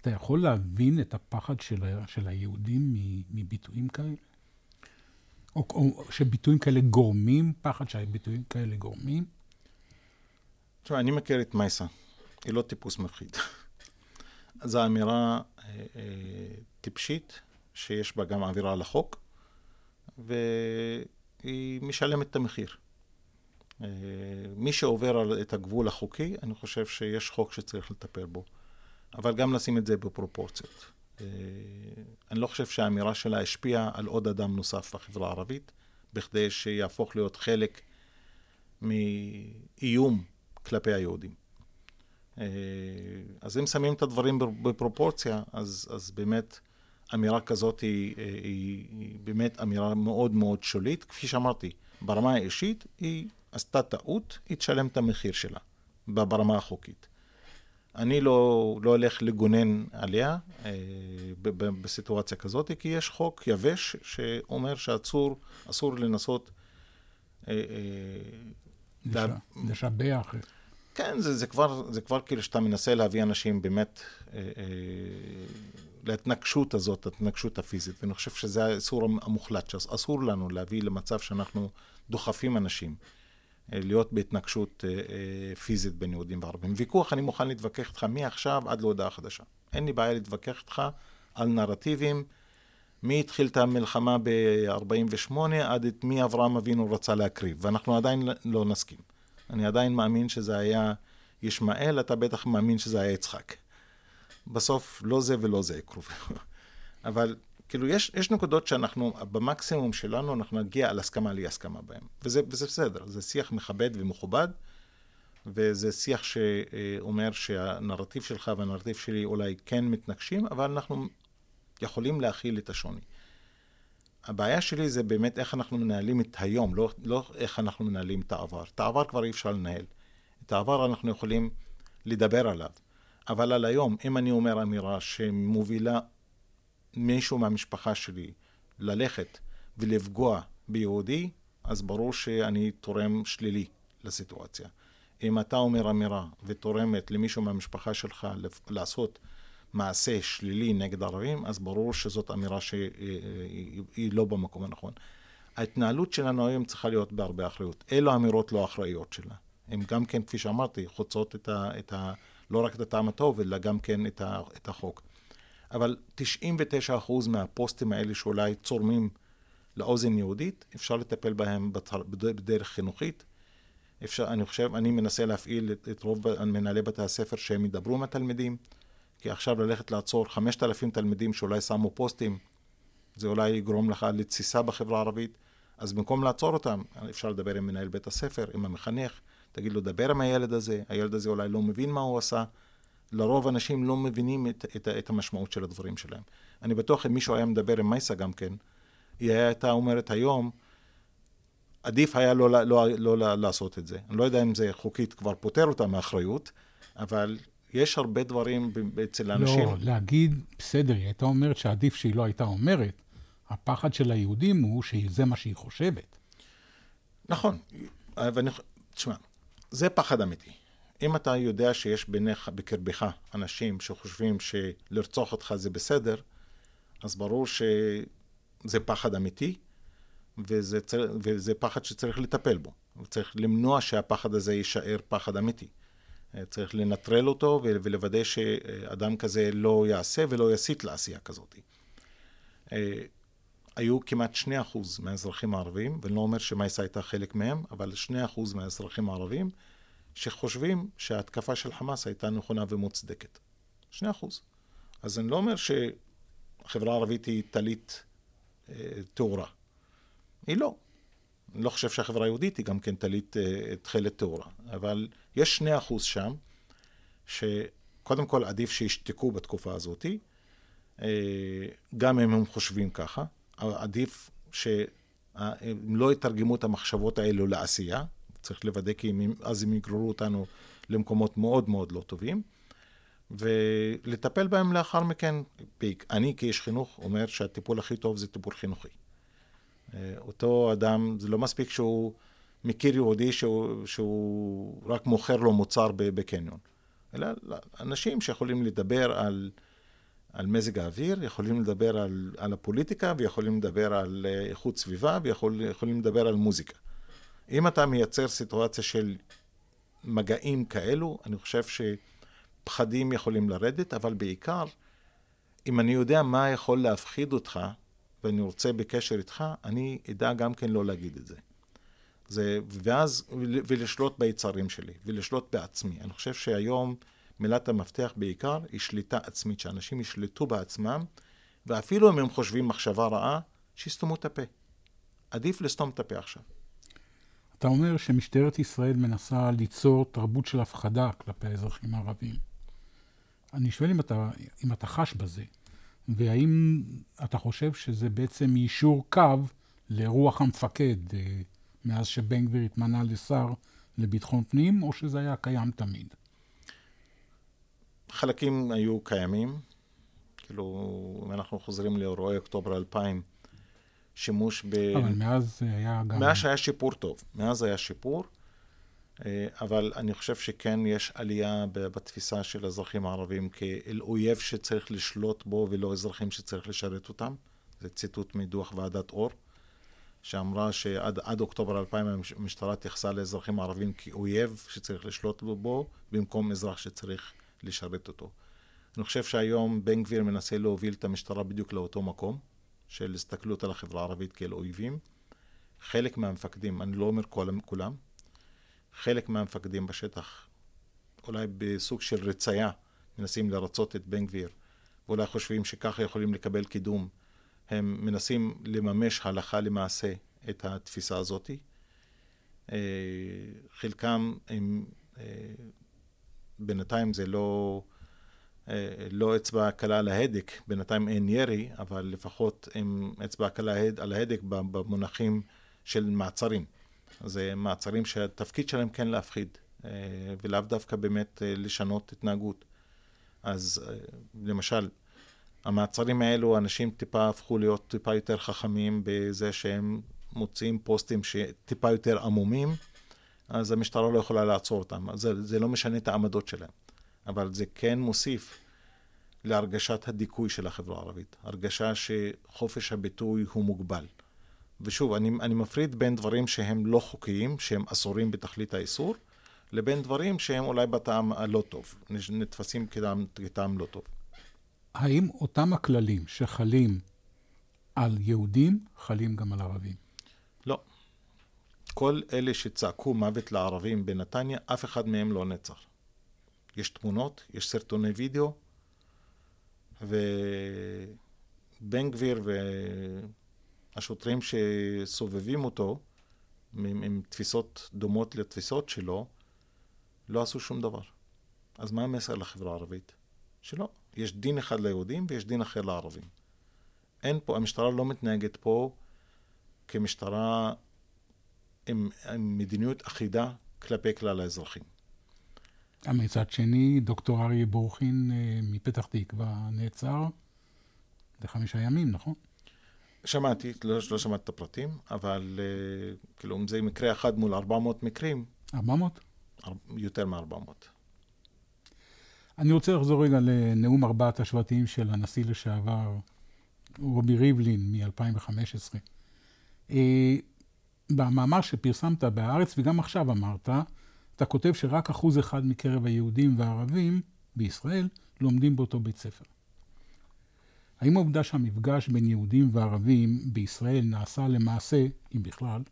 אתה יכול להבין את הפחד של, של היהודים מביטויים כאלה? או, או שביטויים כאלה גורמים, פחד שביטויים כאלה גורמים? תשמע, אני מכיר את מייסה, היא לא טיפוס מפחיד. זו אמירה אה, אה, טיפשית, שיש בה גם עבירה על החוק, והיא משלמת את המחיר. אה, מי שעובר על- את הגבול החוקי, אני חושב שיש חוק שצריך לטפל בו. אבל גם לשים את זה בפרופורציות. אה, אני לא חושב שהאמירה שלה השפיעה על עוד אדם נוסף בחברה הערבית, בכדי שיהפוך להיות חלק מאיום כלפי היהודים. אה, אז אם שמים את הדברים בפרופורציה, אז, אז באמת אמירה כזאת היא, אה, היא, היא באמת אמירה מאוד מאוד שולית. כפי שאמרתי, ברמה האישית היא עשתה טעות, היא תשלם את המחיר שלה ברמה החוקית. אני לא, לא הולך לגונן עליה אה, ב- ב- בסיטואציה כזאת, כי יש חוק יבש שאומר שאסור אסור לנסות... אה, אה, לה- לש- לשבח. כן, זה, זה, כבר, זה כבר כאילו שאתה מנסה להביא אנשים באמת אה, אה, להתנגשות הזאת, התנגשות הפיזית, ואני חושב שזה האיסור המוחלט, שאסור לנו להביא למצב שאנחנו דוחפים אנשים אה, להיות בהתנגשות אה, אה, פיזית בין יהודים וערבים. ויכוח, אני מוכן להתווכח איתך מעכשיו עד להודעה חדשה. אין לי בעיה להתווכח איתך על נרטיבים, מי התחיל את המלחמה ב-48' עד את מי אברהם אבינו רצה להקריב, ואנחנו עדיין לא נסכים. אני עדיין מאמין שזה היה ישמעאל, אתה בטח מאמין שזה היה יצחק. בסוף לא זה ולא זה יקרו. אבל כאילו יש, יש נקודות שאנחנו, במקסימום שלנו, אנחנו נגיע על הסכמה לאי הסכמה בהן. וזה, וזה בסדר, זה שיח מכבד ומכובד, וזה שיח שאומר שהנרטיב שלך והנרטיב שלי אולי כן מתנגשים, אבל אנחנו יכולים להכיל את השוני. הבעיה שלי זה באמת איך אנחנו מנהלים את היום, לא, לא איך אנחנו מנהלים את העבר. את העבר כבר אי אפשר לנהל. את העבר אנחנו יכולים לדבר עליו. אבל על היום, אם אני אומר אמירה שמובילה מישהו מהמשפחה שלי ללכת ולפגוע ביהודי, אז ברור שאני תורם שלילי לסיטואציה. אם אתה אומר אמירה ותורמת למישהו מהמשפחה שלך לעשות מעשה שלילי נגד ערבים, אז ברור שזאת אמירה שהיא לא במקום הנכון. ההתנהלות שלנו היום צריכה להיות בהרבה אחריות. אלו אמירות לא אחראיות שלה. הן גם כן, כפי שאמרתי, חוצות את ה, את ה, לא רק את הטעם הטוב, אלא גם כן את, החוק. אבל 99% מהפוסטים האלה שאולי צורמים לאוזן יהודית, אפשר לטפל בהם בדרך חינוכית. אפשר, אני חושב, אני מנסה להפעיל את, את רוב מנהלי בתי הספר שהם ידברו עם התלמידים, כי עכשיו ללכת לעצור 5,000 תלמידים שאולי שמו פוסטים, זה אולי יגרום לך לתסיסה בחברה הערבית, אז במקום לעצור אותם, אפשר לדבר עם מנהל בית הספר, עם המחנך, תגיד לו, דבר עם הילד הזה, הילד הזה אולי לא מבין מה הוא עשה. לרוב אנשים לא מבינים את, את, את המשמעות של הדברים שלהם. אני בטוח אם מישהו היה מדבר עם מייסה גם כן, היא הייתה אומרת היום, עדיף היה לא, לא, לא, לא לעשות את זה. אני לא יודע אם זה חוקית כבר פותר אותה מאחריות, אבל יש הרבה דברים אצל האנשים. לא, להגיד, בסדר, היא הייתה אומרת שעדיף שהיא לא הייתה אומרת. הפחד של היהודים הוא שזה מה שהיא חושבת. נכון, ואני, תשמע, זה פחד אמיתי. אם אתה יודע שיש ביניך, בקרבך, אנשים שחושבים שלרצוח אותך זה בסדר, אז ברור שזה פחד אמיתי, וזה, וזה פחד שצריך לטפל בו. וצריך למנוע שהפחד הזה יישאר פחד אמיתי. צריך לנטרל אותו ולוודא שאדם כזה לא יעשה ולא יסית לעשייה כזאת. היו כמעט 2% מהאזרחים הערבים, ואני לא אומר שמייסה הייתה חלק מהם, אבל 2% מהאזרחים הערבים שחושבים שההתקפה של חמאס הייתה נכונה ומוצדקת. 2%. אז אני לא אומר שהחברה הערבית היא טלית אה, טהורה. היא לא. אני לא חושב שהחברה היהודית היא גם כן טלית אה, תכלת טהורה. אבל יש 2% שם, שקודם כל עדיף שישתקו בתקופה הזאת, אה, גם אם הם חושבים ככה. עדיף שהם לא יתרגמו את המחשבות האלו לעשייה, צריך לוודא כי הם, אז הם יגררו אותנו למקומות מאוד מאוד לא טובים, ולטפל בהם לאחר מכן. אני כאיש חינוך אומר שהטיפול הכי טוב זה טיפול חינוכי. אה, אותו אדם, זה לא מספיק שהוא מכיר יהודי שהוא, שהוא רק מוכר לו מוצר בקניון, אלא אנשים שיכולים לדבר על, על מזג האוויר, יכולים לדבר על, על הפוליטיקה, ויכולים לדבר על אה, איכות סביבה, ויכולים לדבר על מוזיקה. אם אתה מייצר סיטואציה של מגעים כאלו, אני חושב שפחדים יכולים לרדת, אבל בעיקר, אם אני יודע מה יכול להפחיד אותך, ואני רוצה בקשר איתך, אני אדע גם כן לא להגיד את זה. זה, ואז, ולשלוט ביצרים שלי, ולשלוט בעצמי. אני חושב שהיום מילת המפתח בעיקר היא שליטה עצמית, שאנשים ישלטו בעצמם, ואפילו אם הם חושבים מחשבה רעה, שיסתמו את הפה. עדיף לסתום את הפה עכשיו. אתה אומר שמשטרת ישראל מנסה ליצור תרבות של הפחדה כלפי האזרחים הערבים. אני שואל אם אתה, אם אתה חש בזה, והאם אתה חושב שזה בעצם יישור קו לרוח המפקד אה, מאז שבן גביר התמנה לשר לביטחון פנים, או שזה היה קיים תמיד? חלקים היו קיימים. כאילו, אם אנחנו חוזרים לאירועי אוקטובר 2000, שימוש ב... אבל מאז היה גם... מאז היה שיפור טוב. מאז היה שיפור, אה, אבל אני חושב שכן יש עלייה בתפיסה של האזרחים הערבים כאל אויב שצריך לשלוט בו ולא אזרחים שצריך לשרת אותם. זה ציטוט מדוח ועדת אור, שאמרה שעד אוקטובר 2000 המשטרה התייחסה לאזרחים הערבים כאויב שצריך לשלוט בו, במקום אזרח שצריך לשרת אותו. אני חושב שהיום בן גביר מנסה להוביל את המשטרה בדיוק לאותו מקום. של הסתכלות על החברה הערבית כאל אויבים. חלק מהמפקדים, אני לא אומר כולם, חלק מהמפקדים בשטח, אולי בסוג של רצייה, מנסים לרצות את בן גביר, ואולי חושבים שככה יכולים לקבל קידום. הם מנסים לממש הלכה למעשה את התפיסה הזאת. אה, חלקם הם, אה, בינתיים זה לא... אה, לא אצבע קלה על ההדק, בינתיים אין ירי, אבל לפחות עם אצבע קלה על ההדק במונחים של מעצרים. זה מעצרים שהתפקיד שלהם כן להפחיד, אה, ולאו דווקא באמת אה, לשנות התנהגות. אז למשל, המעצרים האלו, אנשים טיפה הפכו להיות טיפה יותר חכמים בזה שהם מוציאים פוסטים שטיפה יותר עמומים, אז המשטרה לא יכולה לעצור אותם. זה, זה לא משנה את העמדות שלהם. אבל זה כן מוסיף להרגשת הדיכוי של החברה הערבית, הרגשה שחופש הביטוי הוא מוגבל. ושוב, אני, אני מפריד בין דברים שהם לא חוקיים, שהם אסורים בתכלית האיסור, לבין דברים שהם אולי בטעם הלא טוב, נתפסים כטעם, כטעם לא טוב. האם אותם הכללים שחלים על יהודים, חלים גם על ערבים? כל אלה שצעקו מוות לערבים בנתניה, אף אחד מהם לא נצח. יש תמונות, יש סרטוני וידאו, ובן גביר והשוטרים שסובבים אותו, עם, עם תפיסות דומות לתפיסות שלו, לא עשו שום דבר. אז מה המסר לחברה הערבית? שלא. יש דין אחד ליהודים ויש דין אחר לערבים. אין פה, המשטרה לא מתנהגת פה כמשטרה עם, עם מדיניות אחידה כלפי כלל האזרחים. מצד שני, דוקטור אריה בורחין אה, מפתח תקווה נעצר לחמישה ימים, נכון? שמעתי, לא, לא שמעתי את הפרטים, אבל אה, כאילו, אם זה מקרה אחד מול 400 מקרים... 400? יותר מ-400. אני רוצה לחזור רגע לנאום ארבעת השבטים של הנשיא לשעבר, רובי ריבלין, מ-2015. במאמר שפרסמת בהארץ, וגם עכשיו אמרת, אתה כותב שרק אחוז אחד מקרב היהודים והערבים בישראל לומדים באותו בית ספר. האם העובדה שהמפגש בין יהודים וערבים בישראל נעשה למעשה, אם בכלל,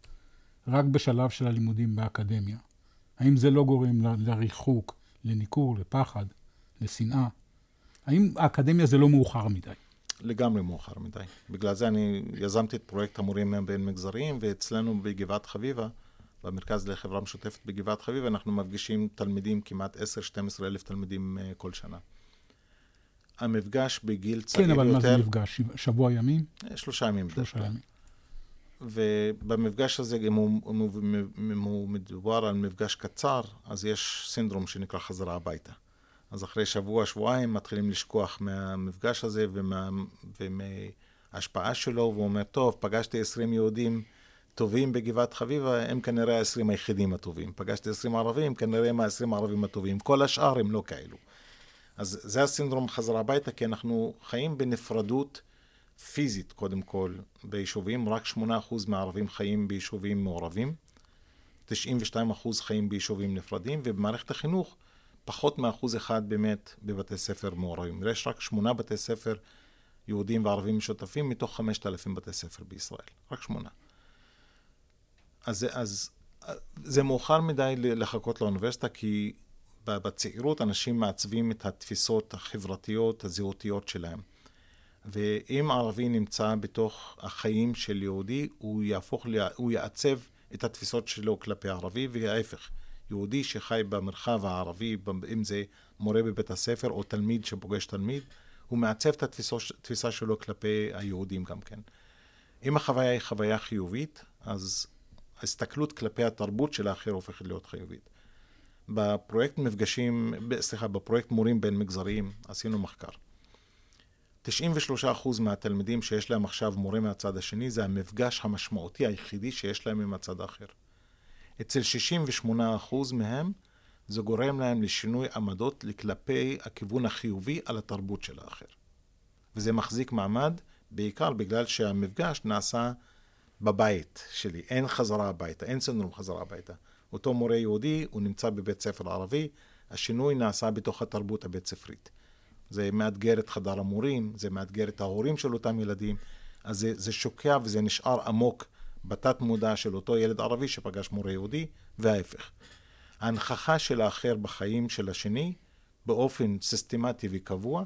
רק בשלב של הלימודים באקדמיה? האם זה לא גורם לריחוק, לניכור, לפחד, לשנאה? האם האקדמיה זה לא מאוחר מדי? לגמרי מאוחר מדי. בגלל זה אני יזמתי את פרויקט המורים בין מגזריים, ואצלנו בגבעת חביבה, במרכז לחברה משותפת בגבעת חביב, אנחנו מפגישים תלמידים, כמעט 10-12 אלף תלמידים uh, כל שנה. המפגש בגיל צעיר יותר... כן, אבל מה זה מפגש? שבוע ימים? אה, שלושה ימים. שלושה ימים. ובמפגש הזה, אם הוא, אם הוא מדובר על מפגש קצר, אז יש סינדרום שנקרא חזרה הביתה. אז אחרי שבוע, שבועיים מתחילים לשכוח מהמפגש הזה ומה, ההשפעה שלו, והוא אומר, טוב, פגשתי 20 יהודים טובים בגבעת חביבה, הם כנראה ה-20 היחידים הטובים. פגשתי 20 ערבים, כנראה הם ה-20 הערבים הטובים. כל השאר הם לא כאלו. אז זה הסינדרום חזרה הביתה, כי אנחנו חיים בנפרדות פיזית, קודם כל, ביישובים. רק 8% מהערבים חיים ביישובים מעורבים. 92% חיים ביישובים נפרדים, ובמערכת החינוך, פחות מאחוז אחד באמת בבתי ספר מעורבים. יש רק שמונה בתי ספר יהודים וערבים משותפים מתוך 5,000 בתי ספר בישראל. רק שמונה. אז, אז זה מאוחר מדי לחכות לאוניברסיטה, כי בצעירות אנשים מעצבים את התפיסות החברתיות, הזהותיות שלהם. ואם ערבי נמצא בתוך החיים של יהודי, הוא יהפוך, הוא יעצב את התפיסות שלו כלפי ערבי, וההפך. יהודי שחי במרחב הערבי, אם זה מורה בבית הספר או תלמיד שפוגש תלמיד, הוא מעצב את התפיסה שלו כלפי היהודים גם כן. אם החוויה היא חוויה חיובית, אז ההסתכלות כלפי התרבות של האחר הופכת להיות חיובית. בפרויקט מפגשים, סליחה, בפרויקט מורים בין מגזריים עשינו מחקר. 93% מהתלמידים שיש להם עכשיו מורה מהצד השני זה המפגש המשמעותי היחידי שיש להם עם הצד האחר. אצל 68% מהם זה גורם להם לשינוי עמדות כלפי הכיוון החיובי על התרבות של האחר. וזה מחזיק מעמד בעיקר בגלל שהמפגש נעשה בבית שלי, אין חזרה הביתה, אין סינדרום חזרה הביתה. אותו מורה יהודי, הוא נמצא בבית ספר ערבי, השינוי נעשה בתוך התרבות הבית ספרית. זה מאתגר את חדר המורים, זה מאתגר את ההורים של אותם ילדים, אז זה, זה שוקע וזה נשאר עמוק בתת מודע של אותו ילד ערבי שפגש מורה יהודי, וההפך. ההנכחה של האחר בחיים של השני, באופן סיסטמטי וקבוע,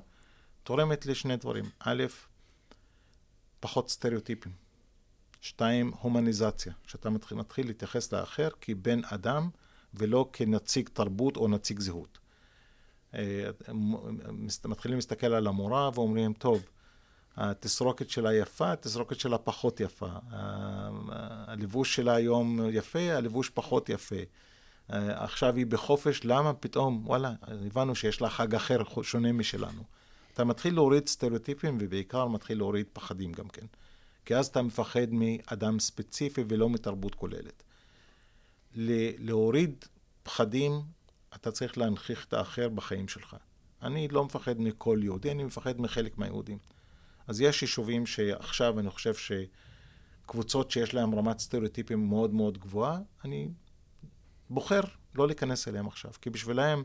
תורמת לשני דברים. א', פחות סטריאוטיפים. שתיים, הומניזציה, שאתה מתחיל, מתחיל להתייחס לאחר כבן אדם ולא כנציג תרבות או נציג זהות. אה, מתחילים להסתכל על המורה ואומרים, טוב, התסרוקת שלה יפה, התסרוקת שלה פחות יפה. הלבוש שלה היום יפה, הלבוש פחות יפה. עכשיו היא בחופש, למה פתאום, וואלה, הבנו שיש לה חג אחר שונה משלנו. אתה מתחיל להוריד סטריאוטיפים ובעיקר מתחיל להוריד פחדים גם כן. כי אז אתה מפחד מאדם ספציפי ולא מתרבות כוללת. להוריד פחדים, אתה צריך להנכיח את האחר בחיים שלך. אני לא מפחד מכל יהודי, אני מפחד מחלק מהיהודים. אז יש יישובים שעכשיו אני חושב שקבוצות שיש להם רמת סטריאוטיפים מאוד מאוד גבוהה, אני בוחר לא להיכנס אליהם עכשיו, כי בשבילם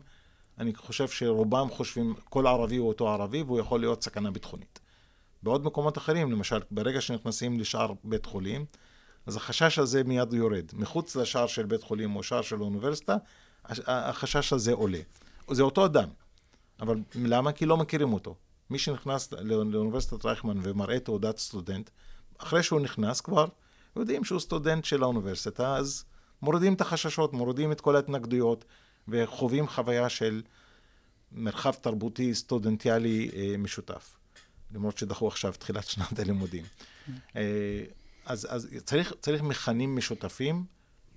אני חושב שרובם חושבים כל ערבי הוא אותו ערבי והוא יכול להיות סכנה ביטחונית. בעוד מקומות אחרים, למשל, ברגע שנכנסים לשער בית חולים, אז החשש הזה מיד יורד. מחוץ לשער של בית חולים או שער של אוניברסיטה, החשש הזה עולה. זה אותו אדם, אבל למה? כי לא מכירים אותו. מי שנכנס לאוניברסיטת רייכמן ומראה תעודת סטודנט, אחרי שהוא נכנס כבר, יודעים שהוא סטודנט של האוניברסיטה, אז מורידים את החששות, מורידים את כל ההתנגדויות, וחווים חוויה של מרחב תרבותי סטודנטיאלי אה, משותף. למרות שדחו עכשיו תחילת שנת הלימודים. אה, אז, אז צריך, צריך מכנים משותפים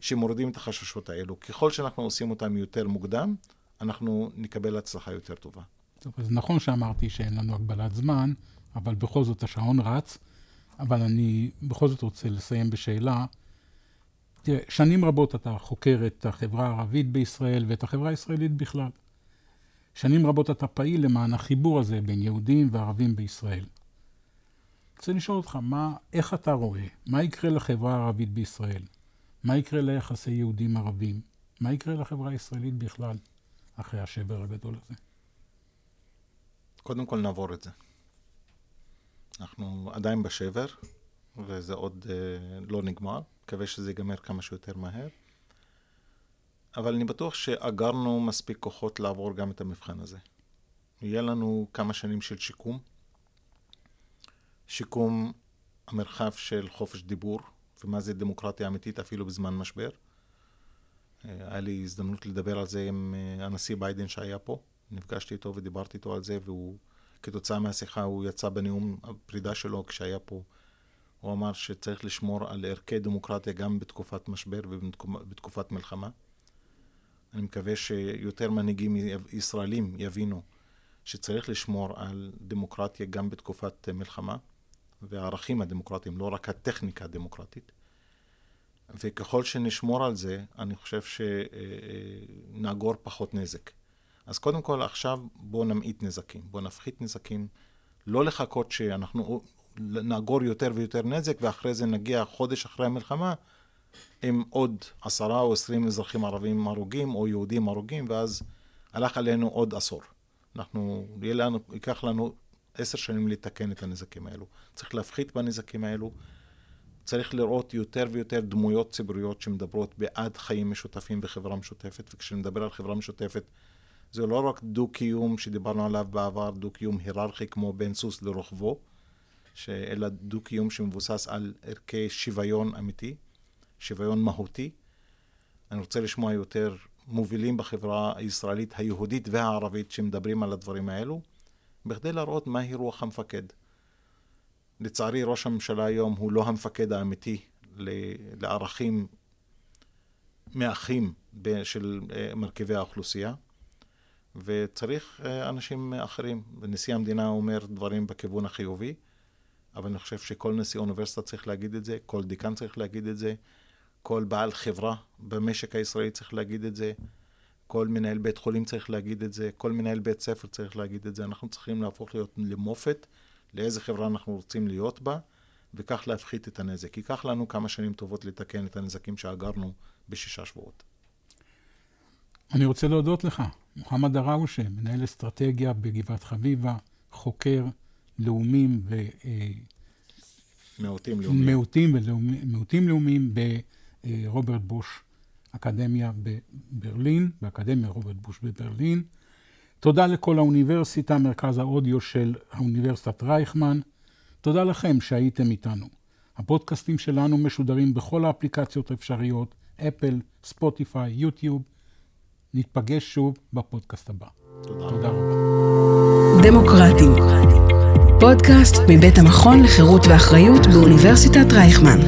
שמורידים את החששות האלו. ככל שאנחנו עושים אותם יותר מוקדם, אנחנו נקבל הצלחה יותר טובה. טוב, אז נכון שאמרתי שאין לנו הגבלת זמן, אבל בכל זאת השעון רץ. אבל אני בכל זאת רוצה לסיים בשאלה. תראה, שנים רבות אתה חוקר את החברה הערבית בישראל ואת החברה הישראלית בכלל. שנים רבות אתה פעיל למען החיבור הזה בין יהודים וערבים בישראל. רוצה לשאול אותך, מה, איך אתה רואה, מה יקרה לחברה הערבית בישראל? מה יקרה ליחסי יהודים-ערבים? מה יקרה לחברה הישראלית בכלל, אחרי השבר הגדול הזה? קודם כל נעבור את זה. אנחנו עדיין בשבר, וזה עוד אה, לא נגמר. מקווה שזה ייגמר כמה שיותר מהר. אבל אני בטוח שאגרנו מספיק כוחות לעבור גם את המבחן הזה. יהיה לנו כמה שנים של שיקום. שיקום המרחב של חופש דיבור, ומה זה דמוקרטיה אמיתית אפילו בזמן משבר. אה, היה לי הזדמנות לדבר על זה עם אה, הנשיא ביידן שהיה פה. נפגשתי איתו ודיברתי איתו על זה, והוא, כתוצאה מהשיחה, הוא יצא בנאום הפרידה שלו כשהיה פה. הוא אמר שצריך לשמור על ערכי דמוקרטיה גם בתקופת משבר ובתקופת מלחמה. אני מקווה שיותר מנהיגים ישראלים יבינו שצריך לשמור על דמוקרטיה גם בתקופת מלחמה. והערכים הדמוקרטיים, לא רק הטכניקה הדמוקרטית. וככל שנשמור על זה, אני חושב שנאגור פחות נזק. אז קודם כל, עכשיו בואו נמעיט נזקים, בואו נפחית נזקים, לא לחכות שאנחנו נאגור יותר ויותר נזק, ואחרי זה נגיע חודש אחרי המלחמה עם עוד עשרה או עשרים אזרחים ערבים הרוגים או יהודים הרוגים, ואז הלך עלינו עוד עשור. אנחנו, יהיה לנו, ייקח לנו עשר שנים לתקן את הנזקים האלו. צריך להפחית בנזקים האלו. צריך לראות יותר ויותר דמויות ציבוריות שמדברות בעד חיים משותפים וחברה משותפת, וכשאני מדבר על חברה משותפת, זה לא רק דו-קיום שדיברנו עליו בעבר, דו-קיום היררכי כמו בין סוס לרוחבו, אלא דו-קיום שמבוסס על ערכי שוויון אמיתי, שוויון מהותי. אני רוצה לשמוע יותר מובילים בחברה הישראלית, היהודית והערבית שמדברים על הדברים האלו, בכדי להראות מהי רוח המפקד. לצערי, ראש הממשלה היום הוא לא המפקד האמיתי לערכים מאחים של אה, מרכיבי האוכלוסייה, וצריך אה, אנשים אחרים. ונשיא המדינה אומר דברים בכיוון החיובי, אבל אני חושב שכל נשיא אוניברסיטה צריך להגיד את זה, כל דיקן צריך להגיד את זה, כל בעל חברה במשק הישראלי צריך להגיד את זה, כל מנהל בית חולים צריך להגיד את זה, כל מנהל בית ספר צריך להגיד את זה. אנחנו צריכים להפוך להיות למופת לאיזה חברה אנחנו רוצים להיות בה, וכך להפחית את הנזק. ייקח לנו כמה שנים טובות לתקן את הנזקים שאגרנו בשישה שבועות. אני רוצה להודות לך, מוחמד דראושה, מנהל אסטרטגיה בגבעת חביבה, חוקר לאומים ו... אה, מיעוטים לאומיים. מיעוטים, ולאומי, מיעוטים לאומיים ברוברט בוש אקדמיה בברלין, באקדמיה רוברט בוש בברלין. תודה לכל האוניברסיטה, מרכז האודיו של האוניברסיטת רייכמן. תודה לכם שהייתם איתנו. הפודקאסטים שלנו משודרים בכל האפליקציות האפשריות, אפל, ספוטיפיי, יוטיוב. נתפגש שוב בפודקאסט הבא. תודה, תודה רבה. דמוקרטים. פודקאסט מבית המכון לחירות ואחריות באוניברסיטת רייכמן.